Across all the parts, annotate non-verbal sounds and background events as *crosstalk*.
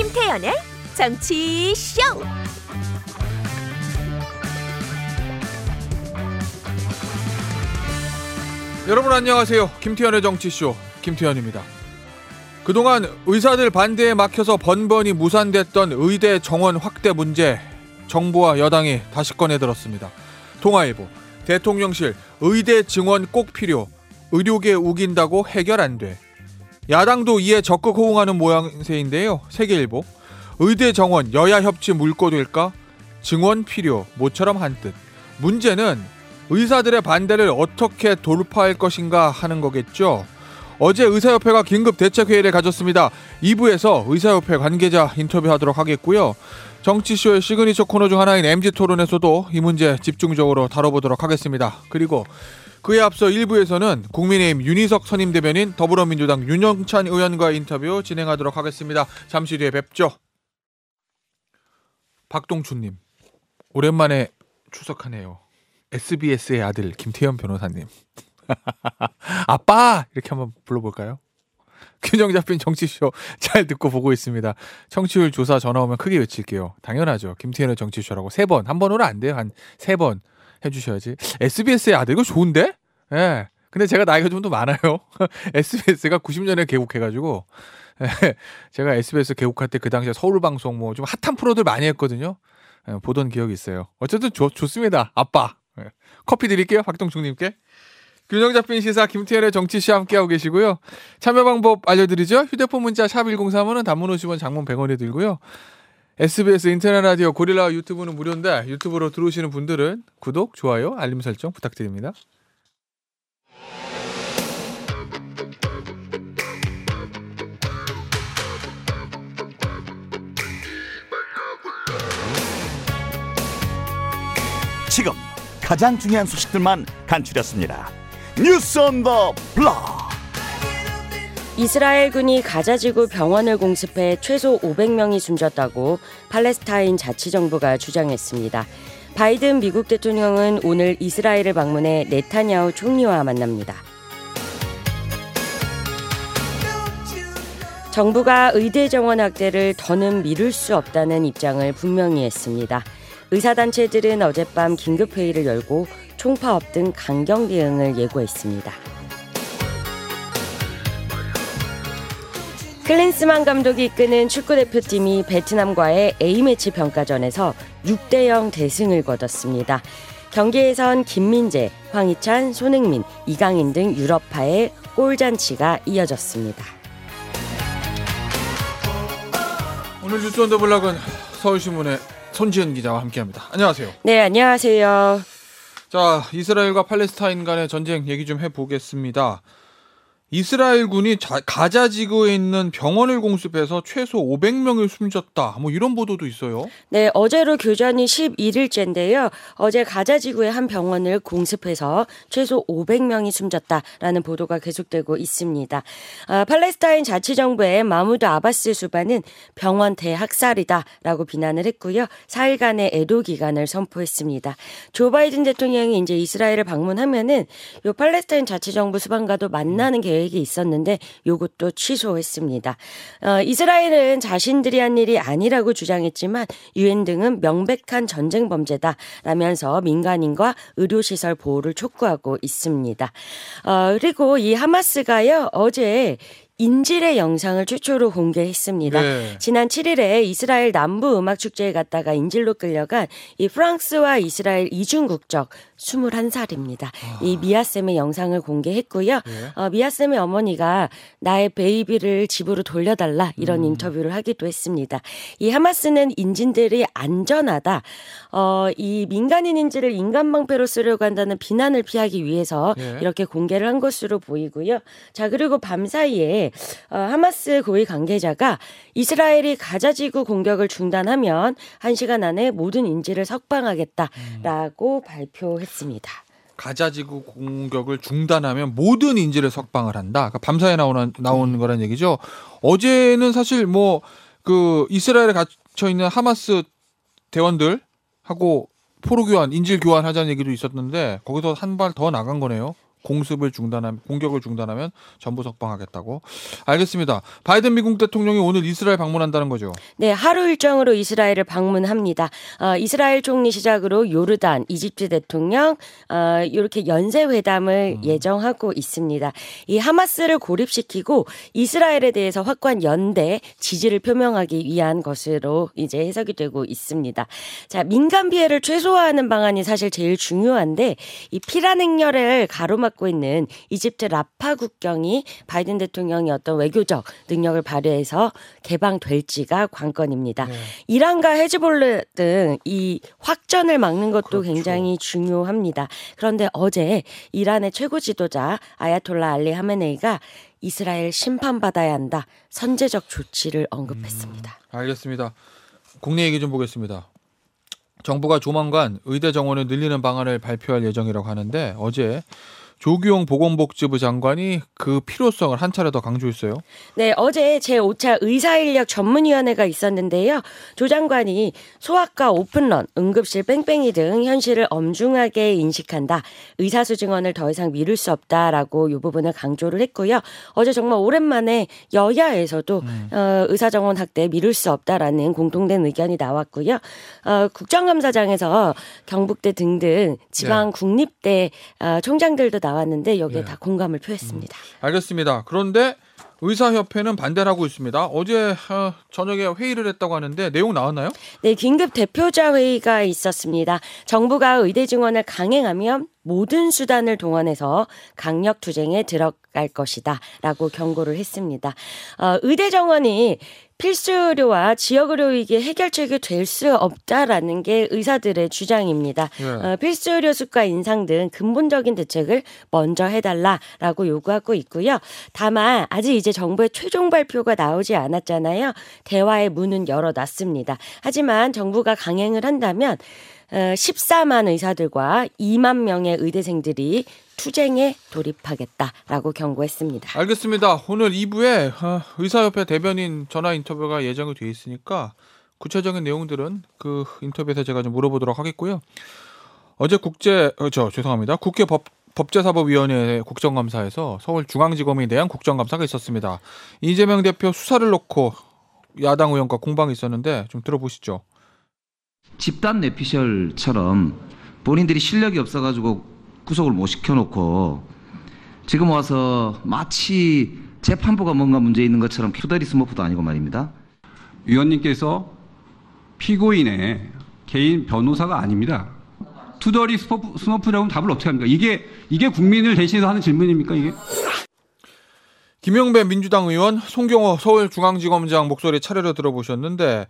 김태연의 정치 쇼. 여러분 안녕하세요. 김태현의 정치쇼 김태현입니다. 그동안 의사들 반대에 막혀서 번번이 무산됐던 의대 정원 확대 문제 정부와 여당이 다시 꺼내들었습니다. 통화일보 대통령실 의대 증원 꼭 필요 의료계 우긴다고 해결 안 돼. 야당도 이에 적극 호응하는 모양새인데요. 세계일보 의대 정원 여야 협치 물꼬 될까? 증원 필요 모처럼 한뜻. 문제는 의사들의 반대를 어떻게 돌파할 것인가 하는 거겠죠. 어제 의사협회가 긴급 대책회의를 가졌습니다. 2부에서 의사협회 관계자 인터뷰하도록 하겠고요. 정치쇼의 시그니처 코너 중 하나인 MG토론에서도 이 문제 집중적으로 다뤄보도록 하겠습니다. 그리고 그에 앞서 1부에서는 국민의힘 윤희석 선임 대변인 더불어민주당 윤영찬 의원과 인터뷰 진행하도록 하겠습니다. 잠시 뒤에 뵙죠. 박동춘님, 오랜만에 추석하네요. SBS의 아들 김태현 변호사님. *laughs* 아빠 이렇게 한번 불러볼까요? 균형 잡힌 정치쇼 잘 듣고 보고 있습니다. 청취율 조사 전화 오면 크게 외칠게요. 당연하죠. 김태현의 정치쇼라고 세 번, 한 번으로 안 돼요. 한 세 번 해주셔야지. SBS의 아들 이거 좋은데? 예. 네. 근데 제가 나이가 좀 더 많아요. *laughs* SBS가 90년에 개국해가지고 예. 제가 SBS 개국할 때 그 당시에 서울 방송 뭐 좀 핫한 프로들 많이 했거든요. 예. 보던 기억이 있어요. 어쨌든 좋, 좋습니다. 아빠. 예. 커피 드릴게요. 박동충님께. 균형 잡힌 시사 김태현의 정치씨 함께하고 계시고요. 참여 방법 알려드리죠. 휴대폰 문자 샵 1035는 단문 50원 장문 100원이 들고요. SBS 인터넷 라디오 고릴라 유튜브는 무료인데 유튜브로 들어오시는 분들은 구독, 좋아요, 알림 설정 부탁드립니다. 지금 가장 중요한 소식들만 간추렸습니다. 뉴스 온 더 블록. 이스라엘 군이 가자지구 병원을 공습해 최소 500명이 숨졌다고 팔레스타인 자치정부가 주장했습니다. 바이든 미국 대통령은 오늘 이스라엘을 방문해 네타냐후 총리와 만납니다. 정부가 의대 정원 확대를 더는 미룰 수 없다는 입장을 분명히 했습니다. 의사단체들은 어젯밤 긴급회의를 열고 총파업 등 강경 대응을 예고했습니다. 클린스만 감독이 이끄는 축구 대표팀이 베트남과의 A매치 평가전에서 6대 0 대승을 거뒀습니다. 경기에선 김민재, 황희찬, 손흥민, 이강인 등 유럽파의 골잔치가 이어졌습니다. 오늘 뉴스 온더 블락은 서울신문의 손지은 기자와 함께합니다. 안녕하세요. 네, 안녕하세요. 자, 이스라엘과 팔레스타인 간의 전쟁 얘기 좀 해보겠습니다. 이스라엘 군이 가자 지구에 있는 병원을 공습해서 최소 500명을 숨졌다. 뭐 이런 보도도 있어요. 네, 어제로 교전이 11일째인데요. 어제 가자 지구의 한 병원을 공습해서 최소 500명이 숨졌다라는 보도가 계속되고 있습니다. 아, 팔레스타인 자치정부의 마무드 아바스 수반은 병원 대학살이다라고 비난을 했고요. 4일간의 애도 기간을 선포했습니다. 조 바이든 대통령이 이제 이스라엘을 방문하면은 요 팔레스타인 자치정부 수반과도 만나는 계획 계획이 있었는데 요것도 취소했습니다. 어, 이스라엘은 자신들이 한 일이 아니라고 주장했지만 유엔 등은 명백한 전쟁 범죄다라면서 민간인과 의료시설 보호를 촉구하고 있습니다. 어, 그리고 이 하마스가요 어제 인질의 영상을 최초로 공개했습니다. 네. 지난 7일에 이스라엘 남부 음악 축제에 갔다가 인질로 끌려간 이 프랑스와 이스라엘 이중 국적 21살입니다. 아. 이 미아 쌤의 영상을 공개했고요. 네. 어, 미아 쌤의 어머니가 나의 베이비를 집으로 돌려달라 이런 음. 인터뷰를 하기도 했습니다. 이 하마스는 인질들이 안전하다. 어, 이 민간인 인질을 인간 방패로 쓰려고 한다는 비난을 피하기 위해서 네. 이렇게 공개를 한 것으로 보이고요. 자 그리고 밤 사이에 어, 하마스 고위 관계자가 이스라엘이 가자지구 공격을 중단하면 1시간 안에 모든 인질을 석방하겠다라고 음. 발표했습니다. 가자지구 공격을 중단하면 모든 인질을 석방을 한다. 그러니까 밤사이에 나오는 나오는 거란 얘기죠. 어제는 사실 뭐 그 이스라엘에 갇혀 있는 하마스 대원들 하고 포로 교환, 인질 교환 하자는 얘기도 있었는데 거기서 한 발 더 나간 거네요. 공습을 중단하면 공격을 중단하면 전부 석방하겠다고. 알겠습니다. 바이든 미국 대통령이 오늘 이스라엘 방문한다는 거죠. 네, 하루 일정으로 이스라엘을 방문합니다. 어, 이스라엘 총리 시작으로 요르단, 이집트 대통령 어, 이렇게 연쇄 회담을 음. 예정하고 있습니다. 이 하마스를 고립시키고 이스라엘에 대해서 확고한 연대 지지를 표명하기 위한 것으로 이제 해석이 되고 있습니다. 자, 민간 피해를 최소화하는 방안이 사실 제일 중요한데 이 피란 행렬을 가로막 고 있는 이집트 라파 국경이 바이든 대통령이 어떤 외교적 능력을 발휘해서 개방될지가 관건입니다. 네. 이란과 헤즈볼르 등이 확전을 막는 것도 그렇죠. 굉장히 중요합니다. 그런데 어제 이란의 최고 지도자 아야톨라 알리 하메네이가 이스라엘 심판받아야 한다. 선제적 조치를 언급했습니다. 음, 알겠습니다. 국내 얘기 좀 보겠습니다. 정부가 조만간 의대 정원을 늘리는 방안을 발표할 예정이라고 하는데 어제 조규용 보건복지부 장관이 그 필요성을 한 차례 더 강조했어요. 네, 어제 제5차 의사인력 전문위원회가 있었는데요. 조 장관이 소아과 오픈런, 응급실 뺑뺑이 등 현실을 엄중하게 인식한다. 의사 수 증원을 더 이상 미룰 수 없다라고 이 부분을 강조를 했고요. 어제 정말 오랜만에 여야에서도 음. 어, 의사 정원 확대 미룰 수 없다라는 공통된 의견이 나왔고요. 어, 국정감사장에서 경북대 등등 지방 네. 국립대 어, 총장들도 나 나왔는데 여기에 네. 다 공감을 표했습니다. 음, 알겠습니다. 그런데 의사협회는 반대를 하고 있습니다. 어제 어, 저녁에 회의를 했다고 하는데 내용 나왔나요? 네, 긴급 대표자 회의가 있었습니다. 정부가 의대 증원을 강행하면 모든 수단을 동원해서 강력 투쟁에 들어갈 것이다라고 경고를 했습니다. 어, 의대 정원이 필수 의료와 지역 의료 위기 해결책이 될 수 없다라는 게 의사들의 주장입니다. 네. 어, 필수 의료 수가 인상 등 근본적인 대책을 먼저 해달라라고 요구하고 있고요. 다만 아직 이제 정부의 최종 발표가 나오지 않았잖아요. 대화의 문은 열어놨습니다. 하지만 정부가 강행을 한다면 14만 어, 의사들과 2만 명의 의대생들이 투쟁에 돌입하겠다라고 경고했습니다. 알겠습니다. 오늘 2부에 어, 의사협회 대변인 전화 인터뷰가 예정이 돼 있으니까 구체적인 내용들은 그 인터뷰에서 제가 좀 물어보도록 하겠고요. 어제 국제 어, 저 죄송합니다. 국회 법 법제사법위원회 국정감사에서 서울중앙지검에 대한 국정감사가 있었습니다. 이재명 대표 수사를 놓고 야당 의원과 공방이 있었는데 좀 들어보시죠. 집단 내피셜처럼 본인들이 실력이 없어가지고 구속을 못 시켜놓고 지금 와서 마치 재판부가 뭔가 문제 있는 것처럼 투덜이 스머프도 아니고 말입니다. 위원님께서 피고인의 개인 변호사가 아닙니다. 투덜이 스머프, 스머프라고 답을 어떻게 합니까? 이게 이게 국민을 대신해서 하는 질문입니까 이게? 김영배 민주당 의원, 송경호 서울중앙지검장 목소리 차례로 들어보셨는데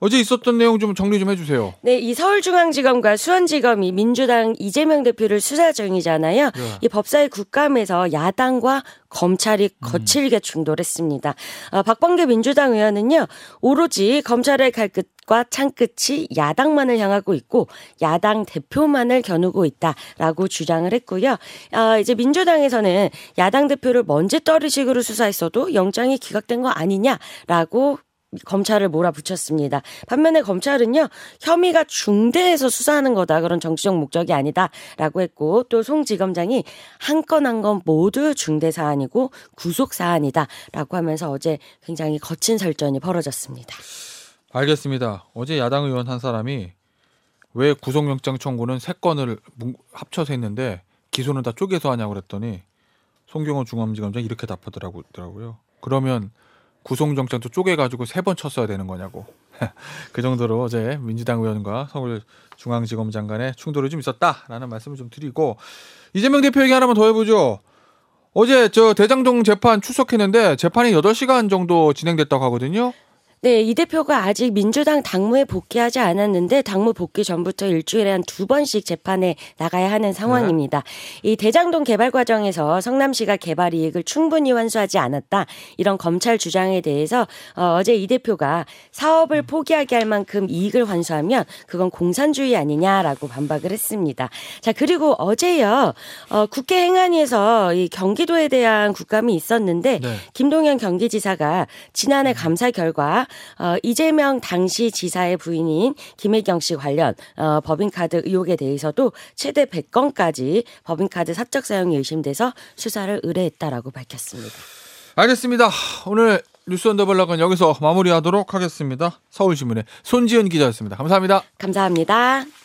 어제 있었던 내용 좀 정리 좀 해주세요. 네, 이 서울중앙지검과 수원지검이 민주당 이재명 대표를 수사 중이잖아요. 네. 이 법사위 국감에서 야당과 검찰이 음. 거칠게 충돌했습니다. 어, 박범계 민주당 의원은요, 오로지 검찰의 갈끝과 창끝이 야당만을 향하고 있고 야당 대표만을 겨누고 있다라고 주장을 했고요. 어, 이제 민주당에서는 야당 대표를 먼지 떨이식으로 수사했어도 영장이 기각된 거 아니냐라고 검찰을 몰아붙였습니다. 반면에 검찰은요 혐의가 중대해서 수사하는 거다 그런 정치적 목적이 아니다 라고 했고 또 송 지검장이 한 건 한 건 모두 중대 사안이고 구속 사안이다 라고 하면서 어제 굉장히 거친 설전이 벌어졌습니다. 알겠습니다. 어제 야당 의원 한 사람이 왜 구속영장 청구는 세 건을 합쳐서 했는데 기소는 다 쪼개서 하냐고 그랬더니 송경호 중앙지검장 이렇게 답하더라고요. 그러면 구속영장도 쪼개가지고 세 번 쳤어야 되는 거냐고. *laughs* 그 정도로 어제 민주당 의원과 서울중앙지검장 간의 충돌이 좀 있었다라는 말씀을 좀 드리고 이재명 대표 얘기 하나만 더 해보죠. 어제 저 대장동 재판 출석했는데 재판이 8시간 정도 진행됐다고 하거든요. 네, 이 대표가 아직 민주당 당무에 복귀하지 않았는데 당무 복귀 전부터 일주일에 한 두 번씩 재판에 나가야 하는 상황입니다. 네. 이 대장동 개발 과정에서 성남시가 개발 이익을 충분히 환수하지 않았다. 이런 검찰 주장에 대해서 어, 제이 대표가 사업을 음. 포기하게 할 만큼 이익을 환수하면 그건 공산주의 아니냐라고 반박을 했습니다. 자, 그리고 어제요. 어, 국회 행안위에서 이 경기도에 대한 국감이 있었는데 네. 김동연 경기지사가 지난해 음. 감사 결과 어, 이재명 당시 지사의 부인인 김혜경 씨 관련 어, 법인카드 의혹에 대해서도 최대 100건까지 법인카드 사적 사용이 의심돼서 수사를 의뢰했다라고 밝혔습니다. 알겠습니다. 오늘 뉴스 언더블락은 여기서 마무리하도록 하겠습니다. 서울신문의 손지은 기자였습니다. 감사합니다. 감사합니다.